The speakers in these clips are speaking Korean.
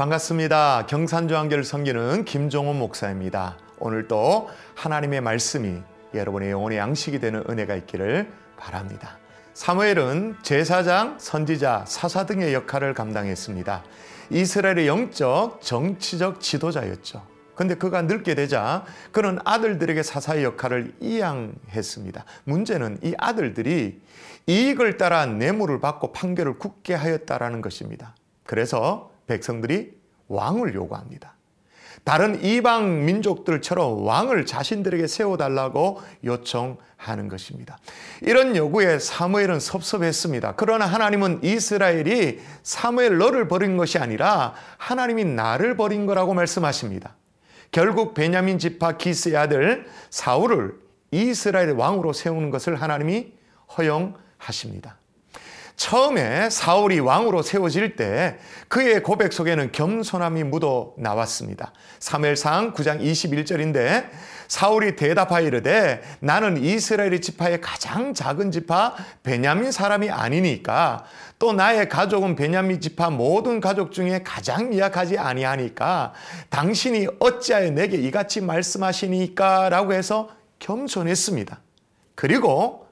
반갑습니다. 경산조한결 섬기는 김종원 목사입니다. 오늘도 하나님의 말씀이 여러분의 영혼의 양식이 되는 은혜가 있기를 바랍니다. 사무엘은 제사장, 선지자, 사사 등의 역할을 감당했습니다. 이스라엘의 영적, 정치적 지도자였죠. 근데 그가 늙게 되자 그는 아들들에게 사사의 역할을 이양했습니다. 문제는 이 아들들이 이익을 따라 뇌물을 받고 판결을 굳게 하였다라는 것입니다. 그래서 백성들이 왕을 요구합니다. 다른 이방 민족들처럼 왕을 자신들에게 세워달라고 요청하는 것입니다. 이런 요구에 사무엘은 섭섭했습니다. 그러나 하나님은 이스라엘이 사무엘 너를 버린 것이 아니라 하나님이 나를 버린 거라고 말씀하십니다. 결국 베냐민 지파 기스의 아들 사울을 이스라엘 왕으로 세우는 것을 하나님이 허용하십니다. 처음에 사울이 왕으로 세워질 때 그의 고백 속에는 겸손함이 묻어 나왔습니다. 3일상 9장 21절인데 사울이 대답하 이르되 나는 이스라엘 지파의 가장 작은 지파 베냐민 사람이 아니니까 또 나의 가족은 베냐민 지파 모든 가족 중에 가장 미약하지 아니하니까 당신이 어찌하여 내게 이같이 말씀하시니까라고 해서 겸손했습니다. 그리고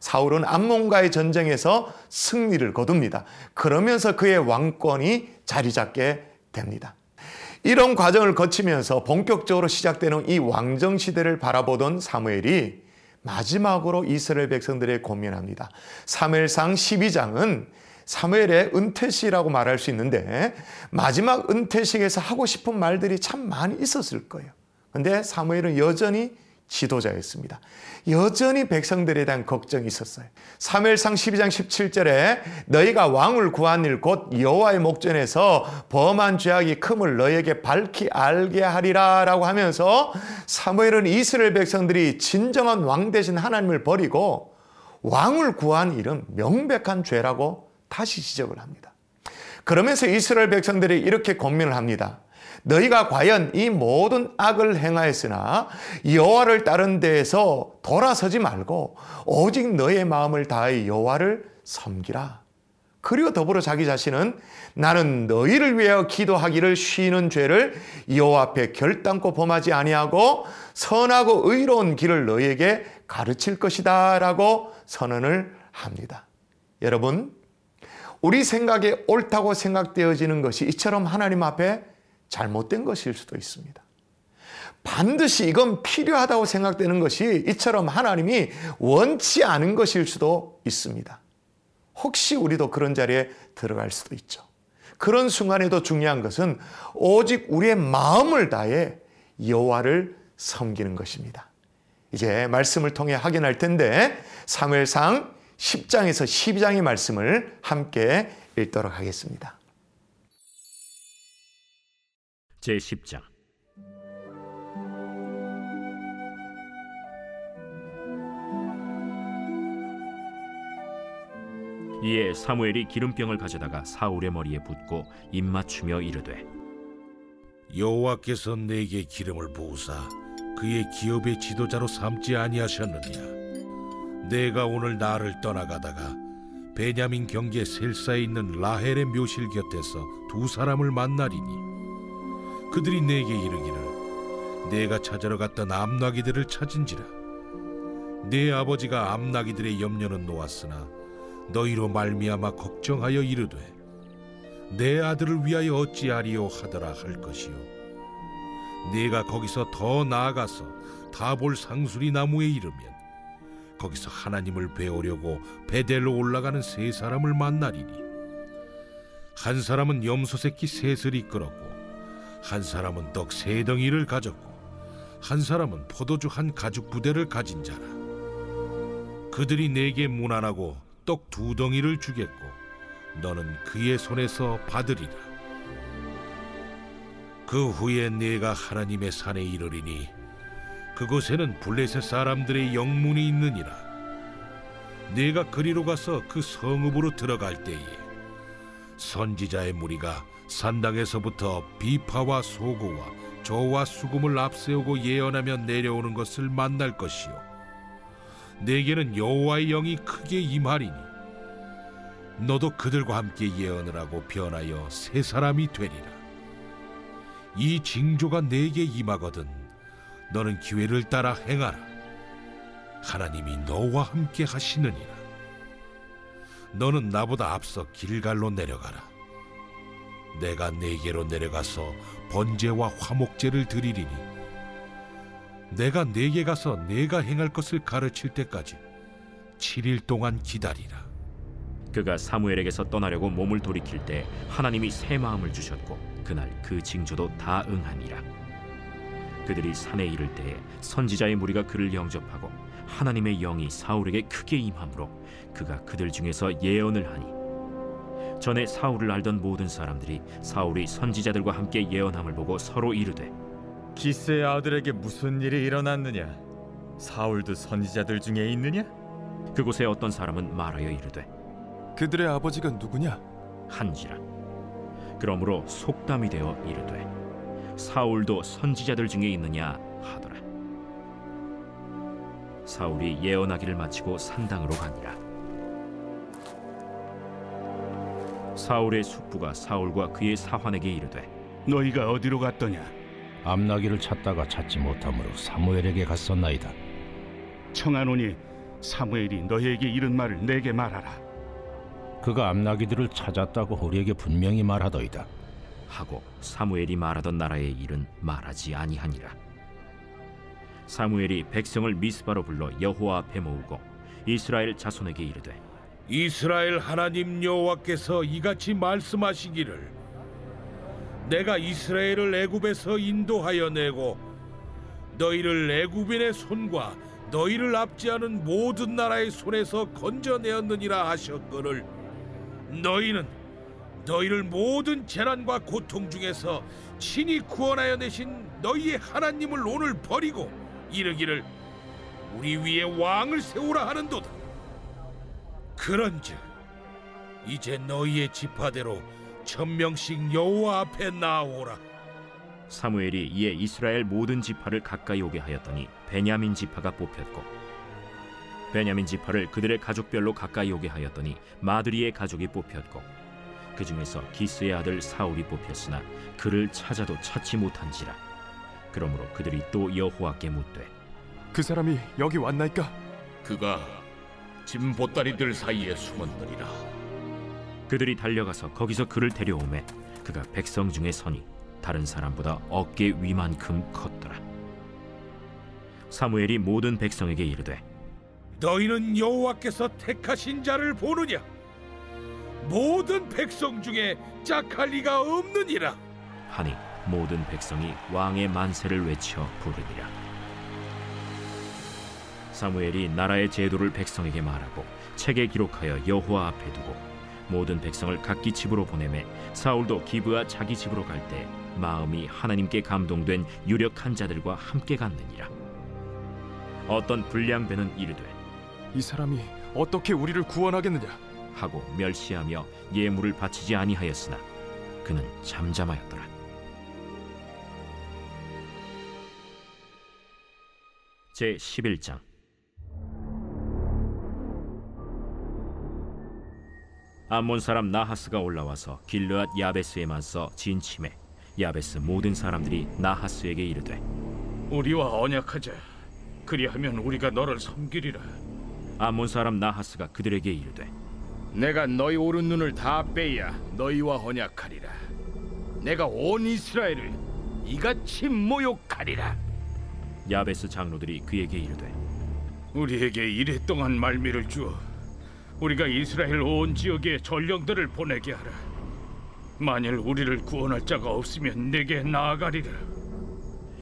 사울은 암몬과의 전쟁에서 승리를 거둡니다. 그러면서 그의 왕권이 자리 잡게 됩니다. 이런 과정을 거치면서 본격적으로 시작되는 이 왕정 시대를 바라보던 사무엘이 마지막으로 이스라엘 백성들의 고민합니다. 사무엘상 12장은 사무엘의 은퇴식이라고 말할 수 있는데 마지막 은퇴식에서 하고 싶은 말들이 참 많이 있었을 거예요. 근데 사무엘은 여전히 지도자였습니다. 여전히 백성들에 대한 걱정이 있었어요. 3일상 12장 17절에 너희가 왕을 구한 일 곧 여호와의 목전에서 범한 죄악이 큼을 너희에게 밝히 알게 하리라 라고 하면서 사무엘은 이스라엘 백성들이 진정한 왕 대신 하나님을 버리고 왕을 구한 일은 명백한 죄라고 다시 지적을 합니다. 그러면서 이스라엘 백성들이 이렇게 고민을 합니다. 너희가 과연 이 모든 악을 행하였으나 여호와를 따른 데에서 돌아서지 말고 오직 너의 마음을 다해 여호와를 섬기라. 그리고 더불어 자기 자신은 나는 너희를 위하여 기도하기를 쉬는 죄를 여호와 앞에 결단코 범하지 아니하고 선하고 의로운 길을 너희에게 가르칠 것이다라고 선언을 합니다. 여러분, 우리 생각에 옳다고 생각되어지는 것이 이처럼 하나님 앞에 잘못된 것일 수도 있습니다. 반드시 이건 필요하다고 생각되는 것이 이처럼 하나님이 원치 않은 것일 수도 있습니다. 혹시 우리도 그런 자리에 들어갈 수도 있죠. 그런 순간에도 중요한 것은 오직 우리의 마음을 다해 여호와를 섬기는 것입니다. 이제 말씀을 통해 확인할 텐데 사무엘상 10장에서 12장의 말씀을 함께 읽도록 하겠습니다. 제10장. 이에 사무엘이 기름병을 가져다가 사울의 머리에 붓고 입맞추며 이르되 여호와께서 내게 기름을 부으사 그의 기업의 지도자로 삼지 아니하셨느냐 내가 오늘 나를 떠나가다가 베냐민 경계 셀사에 있는 라헬의 묘실 곁에서 두 사람을 만나리니 그들이 내게 이르기를 내가 찾으러 갔던 암나기들을 찾은지라. 내 아버지가 암나기들의 염려는 놓았으나 너희로 말미암아 걱정하여 이르되 내 아들을 위하여 어찌하리요 하더라 할 것이요. 내가 거기서 더 나아가서 다볼 상수리 나무에 이르면 거기서 하나님을 배우려고 베델로 올라가는 세 사람을 만나리니 한 사람은 염소 새끼 셋을 이끌었고 한 사람은 떡 세 덩이를 가졌고 한 사람은 포도주 한 가죽 부대를 가진 자라. 그들이 내게 무난하고 떡 두 덩이를 주겠고 너는 그의 손에서 받으리라. 그 후에 내가 하나님의 산에 이르리니 그곳에는 블레셋 사람들의 영문이 있느니라. 내가 그리로 가서 그 성읍으로 들어갈 때에 선지자의 무리가 산당에서부터 비파와 소고와 저와 수금을 앞세우고 예언하며 내려오는 것을 만날 것이요. 내게는 여호와의 영이 크게 임하리니 너도 그들과 함께 예언을 하고 변하여 새 사람이 되리라. 이 징조가 내게 임하거든 너는 기회를 따라 행하라. 하나님이 너와 함께 하시느니라 너는 나보다 앞서 길갈로 내려가라. 내가 내게로 내려가서 번제와 화목제를 드리리니 내가 내게 가서 내가 행할 것을 가르칠 때까지 7일 동안 기다리라. 그가 사무엘에게서 떠나려고 몸을 돌이킬 때 하나님이 새 마음을 주셨고 그날 그 징조도 다 응하니라. 그들이 산에 이를 때에 선지자의 무리가 그를 영접하고 하나님의 영이 사울에게 크게 임함으로 그가 그들 중에서 예언을 하니 전에 사울을 알던 모든 사람들이 사울이 선지자들과 함께 예언함을 보고 서로 이르되 기스의 아들에게 무슨 일이 일어났느냐? 사울도 선지자들 중에 있느냐? 그곳에 어떤 사람은 말하여 이르되 그들의 아버지가 누구냐? 한지라 그러므로 속담이 되어 이르되 사울도 선지자들 중에 있느냐 하더라 사울이 예언하기를 마치고 산당으로 가니라 사울의 숙부가 사울과 그의 사환에게 이르되 너희가 어디로 갔더냐? 암나기를 찾다가 찾지 못하므로 사무엘에게 갔었나이다. 청하노니 사무엘이 너희에게 이른 말을 내게 말하라. 그가 암나기들을 찾았다고 우리에게 분명히 말하더이다. 하고 사무엘이 말하던 나라의 일은 말하지 아니하니라 사무엘이 백성을 미스바로 불러 여호와 앞에 모으고 이스라엘 자손에게 이르되 이스라엘 하나님 여호와께서 이같이 말씀하시기를 내가 이스라엘을 애굽에서 인도하여 내고 너희를 애굽인의 손과 너희를 압제하는 모든 나라의 손에서 건져내었느니라 하셨거늘. 너희는 너희를 모든 재난과 고통 중에서 친히 구원하여 내신 너희의 하나님을 오늘 버리고 이르기를 우리 위에 왕을 세우라 하는도다. 그런즉 이제 너희의 지파대로 천명씩 여호와 앞에 나오라. 사무엘이 이에 이스라엘 모든 지파를 가까이 오게 하였더니 베냐민 지파가 뽑혔고 베냐민 지파를 그들의 가족별로 가까이 오게 하였더니 마드리의 가족이 뽑혔고 그 중에서 기스의 아들 사울이 뽑혔으나 그를 찾아도 찾지 못한지라 그러므로 그들이 또 여호와께 묻되 그 사람이 여기 왔나이까? 그가 짐 보따리들 사이에 숨었느니라. 그들이 달려가서 거기서 그를 데려오매 그가 백성 중에 서니 다른 사람보다 어깨 위만큼 컸더라 사무엘이 모든 백성에게 이르되 너희는 여호와께서 택하신 자를 보느냐 모든 백성 중에 짝할 리가 없느니라 하니 모든 백성이 왕의 만세를 외쳐 부르니라 사무엘이 나라의 제도를 백성에게 말하고 책에 기록하여 여호와 앞에 두고 모든 백성을 각기 집으로 보내매 사울도 기브와 자기 집으로 갈 때 마음이 하나님께 감동된 유력한 자들과 함께 갔느니라 어떤 불량배는 이르되 이 사람이 어떻게 우리를 구원하겠느냐? 하고 멸시하며 예물을 바치지 아니하였으나 그는 잠잠하였더라. 제 11장 암몬 사람 나하스가 올라와서 길르앗 야베스에 맞서 진침해 야베스 모든 사람들이 나하스에게 이르되 우리와 언약하자. 그리하면 우리가 너를 섬기리라. 암몬 사람 나하스가 그들에게 이르되 내가 너희 오른 눈을 다 빼야 너희와 언약하리라. 내가 온 이스라엘을 이같이 모욕하리라. 야베스 장로들이 그에게 이르되 우리에게 이랫동안 말미를 주어 우리가 이스라엘 온 지역에 전령들을 보내게 하라. 만일 우리를 구원할 자가 없으면 내게 나아가리라.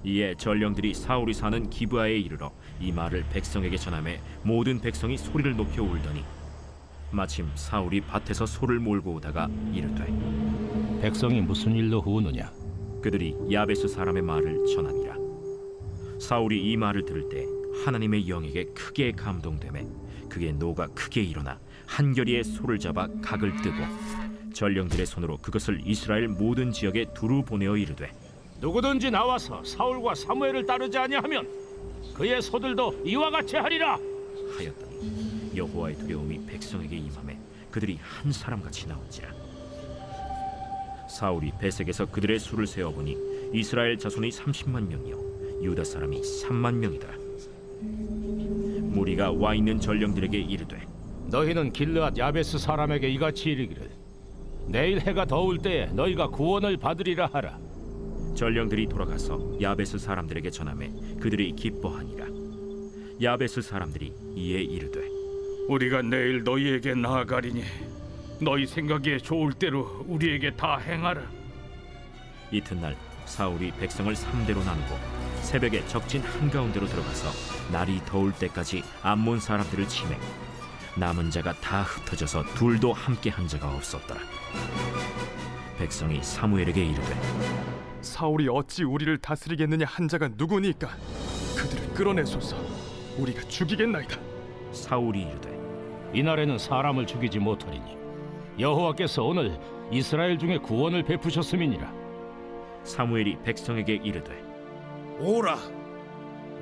이에 전령들이 사울이 사는 기브아에 이르러 이 말을 백성에게 전하매 모든 백성이 소리를 높여 울더니 마침 사울이 밭에서 소를 몰고 오다가 이르되 백성이 무슨 일로 후우느냐? 그들이 야베스 사람의 말을 전하니라 사울이 이 말을 들을 때 하나님의 영에게 크게 감동되매 그의 노가 크게 일어나 한결이의 소를 잡아 각을 뜨고 전령들의 손으로 그것을 이스라엘 모든 지역에 두루 보내어 이르되 누구든지 나와서 사울과 사무엘을 따르지 아니하면 그의 소들도 이와 같이 하리라. 하였더니 여호와의 두려움이 백성에게 임함에 그들이 한 사람같이 나온지라 사울이 베색에서 그들의 수를 세어 보니 이스라엘 자손이 30만 명이요 유다 사람이 3만 명이다. 무리가 와 있는 전령들에게 이르되 너희는 길르앗 야베스 사람에게 이같이 이르기를 내일 해가 더울 때에 너희가 구원을 받으리라 하라. 전령들이 돌아가서 야베스 사람들에게 전하매 그들이 기뻐하니라. 야베스 사람들이 이에 이르되 우리가 내일 너희에게 나아가리니 너희 생각에 좋을 대로 우리에게 다 행하라. 이튿날 사울이 백성을 삼대로 나누고 새벽에 적진 한가운데로 들어가서 날이 더울 때까지 암몬 사람들을 치매. 남은 자가 다 흩어져서 둘도 함께 한 자가 없었더라. 백성이 사무엘에게 이르되 사울이 어찌 우리를 다스리겠느냐 한 자가 누구니까? 그들을 끌어내소서. 우리가 죽이겠나이다. 사울이 이르되 이날에는 사람을 죽이지 못하리니 여호와께서 오늘 이스라엘 중에 구원을 베푸셨음이니라. 사무엘이 백성에게 이르되 오라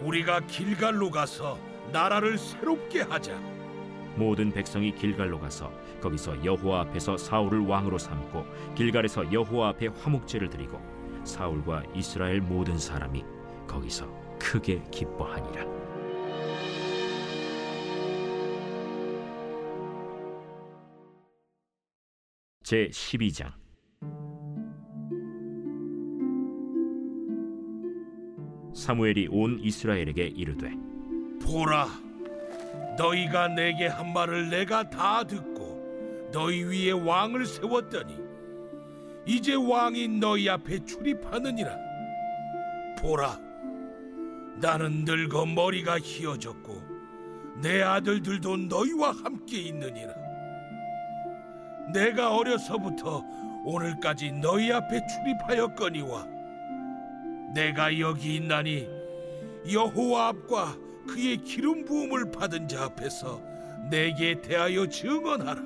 우리가 길갈로 가서 나라를 새롭게 하자. 모든 백성이 길갈로 가서 거기서 여호와 앞에서 사울을 왕으로 삼고 길갈에서 여호와 앞에 화목제를 드리고 사울과 이스라엘 모든 사람이 거기서 크게 기뻐하니라. 제 12장 사무엘이 온 이스라엘에게 이르되 보라 너희가 내게 한 말을 내가 다 듣고 너희 위에 왕을 세웠더니 이제 왕이 너희 앞에 출입하느니라. 보라 나는 늙어 머리가 희어졌고 내 아들들도 너희와 함께 있느니라. 내가 어려서부터 오늘까지 너희 앞에 출입하였거니와 내가 여기 있나니 여호와 앞과 그의 기름 부음을 받은 자 앞에서 내게 대하여 증언하라.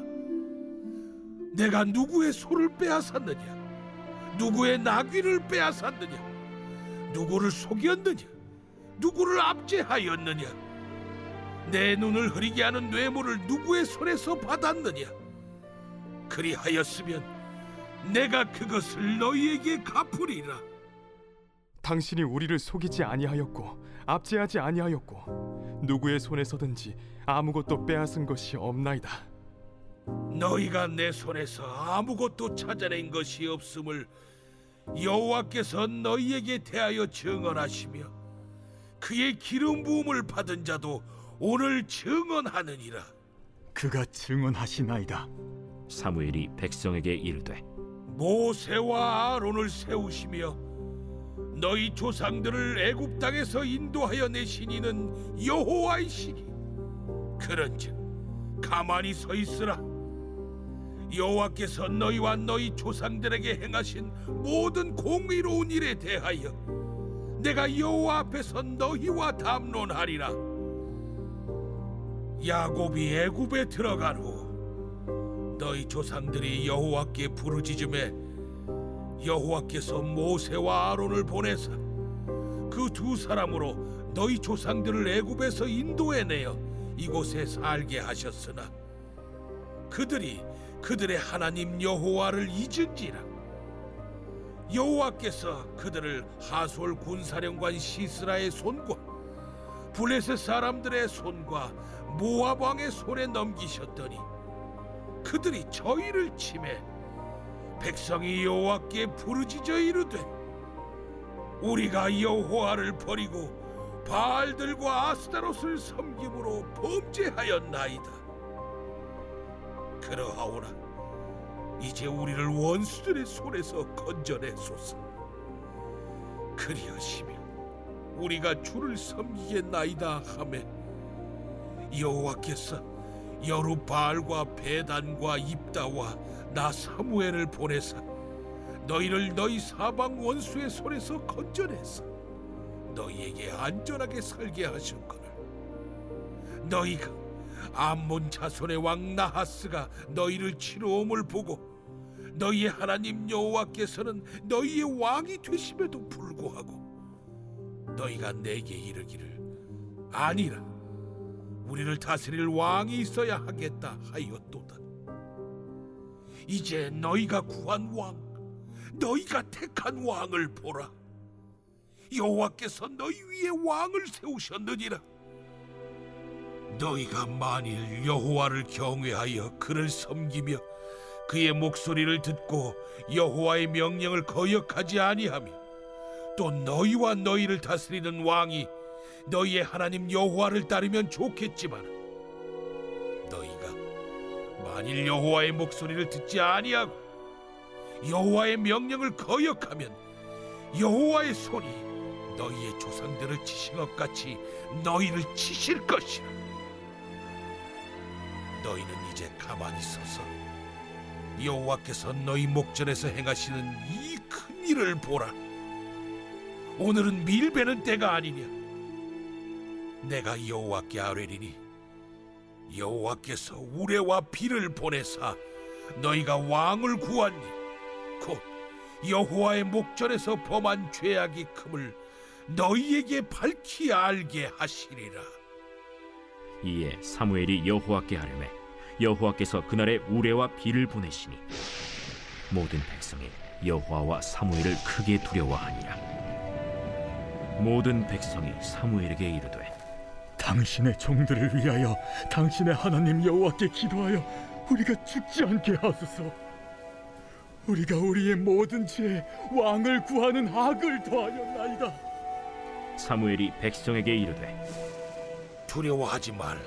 내가 누구의 소를 빼앗았느냐? 누구의 나귀를 빼앗았느냐? 누구를 속였느냐? 누구를 압제하였느냐? 내 눈을 흐리게 하는 뇌물을 누구의 손에서 받았느냐? 그리하였으면 내가 그것을 너희에게 갚으리라. 당신이 우리를 속이지 아니하였고 압제하지 아니하였고 누구의 손에서든지 아무것도 빼앗은 것이 없나이다. 너희가 내 손에서 아무것도 찾아낸 것이 없음을 여호와께서 너희에게 대하여 증언하시며 그의 기름 부음을 받은 자도 오늘 증언하느니라. 그가 증언하시나이다. 사무엘이 백성에게 이르되 모세와 아론을 세우시며 너희 조상들을 애굽 땅에서 인도하여 내신 이는 여호와이시니 그런즉 가만히 서 있으라. 여호와께서 너희와 너희 조상들에게 행하신 모든 공의로운 일에 대하여 내가 여호와 앞에서 너희와 담론하리라. 야곱이 애굽에 들어간 후 너희 조상들이 여호와께 부르짖음에 여호와께서 모세와 아론을 보내사 그 두 사람으로 너희 조상들을 애굽에서 인도해 내어 이곳에 살게 하셨으나 그들이 그들의 하나님 여호와를 잊은지라. 여호와께서 그들을 하솔 군사령관 시스라의 손과 블레셋 사람들의 손과 모압 왕의 손에 넘기셨더니 그들이 저희를 침해 백성이 여호와께 부르짖어 이르되 우리가 여호와를 버리고 바알들과 아스타롯을 섬김으로 범죄하였나이다. 그러하오나 이제 우리를 원수들의 손에서 건져내소서. 그리하시면 우리가 주를 섬기겠나이다 하매 여호와께서 여루바알과 베단과 입다와 나 사무엘을 보내사. 너희를 너희 사방 원수의 손에서 건져내서 너희에게 안전하게 살게 하셨거늘. 너희가 암몬 자손의 왕 나하스가 너희를 치러옴을 보고 너희의 하나님 여호와께서는 너희의 왕이 되심에도 불구하고 너희가 내게 이르기를 아니라 우리를 다스릴 왕이 있어야 하겠다 하였도다. 이제 너희가 구한 왕, 너희가 택한 왕을 보라. 여호와께서 너희 위에 왕을 세우셨느니라. 너희가 만일 여호와를 경외하여 그를 섬기며 그의 목소리를 듣고 여호와의 명령을 거역하지 아니하며 또 너희와 너희를 다스리는 왕이 너희의 하나님 여호와를 따르면 좋겠지만 너희가 만일 여호와의 목소리를 듣지 아니하고 여호와의 명령을 거역하면 여호와의 손이 너희의 조상들을 치신 것 같이 너희를 치실 것이라. 너희는 이제 가만히 서서 여호와께서 너희 목전에서 행하시는 이 큰 일을 보라. 오늘은 밀베는 때가 아니냐 내가 여호와께 아뢰리니 여호와께서 우레와 비를 보내사 너희가 왕을 구하니 곧 여호와의 목전에서 범한 죄악이 큼을 너희에게 밝히 알게 하시리라. 이에 사무엘이 여호와께 아뢰매 여호와께서 그날에 우레와 비를 보내시니 모든 백성이 여호와와 사무엘을 크게 두려워하니라 모든 백성이 사무엘에게 이르되 당신의 종들을 위하여 당신의 하나님 여호와께 기도하여 우리가 죽지 않게 하소서. 우리가 우리의 모든 죄 왕을 구하는 악을 더하였나이다. 사무엘이 백성에게 이르되 두려워하지 말라.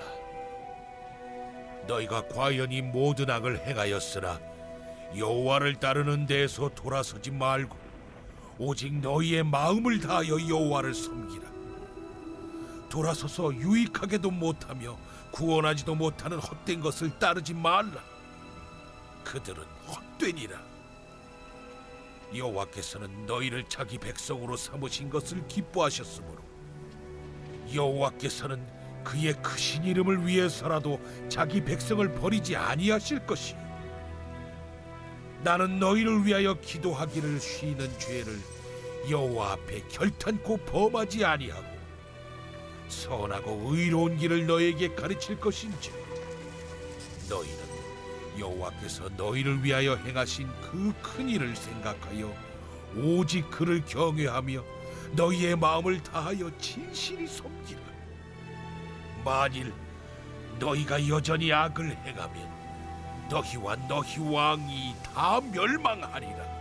너희가 과연히 모든 악을 행하였으나 여호와를 따르는 데에서 돌아서지 말고 오직 너희의 마음을 다하여 여호와를 섬기라. 돌아서서 유익하게도 못하며 구원하지도 못하는 헛된 것을 따르지 말라. 그들은 헛되니라. 여호와께서는 너희를 자기 백성으로 삼으신 것을 기뻐하셨으므로 여호와께서는 그의 크신 이름을 위해서라도 자기 백성을 버리지 아니하실 것이요 나는 너희를 위하여 기도하기를 쉬는 죄를 여호와 앞에 결탄코 범하지 아니하고 선하고 의로운 길을 너에게 가르칠 것인지 너희는 여호와께서 너희를 위하여 행하신 그 큰 일을 생각하여 오직 그를 경외하며 너희의 마음을 다하여 진실히 섬기라. 만일 너희가 여전히 악을 행하면 너희와 너희 왕이 다 멸망하리라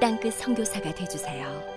땅끝 성교사가 되주세요.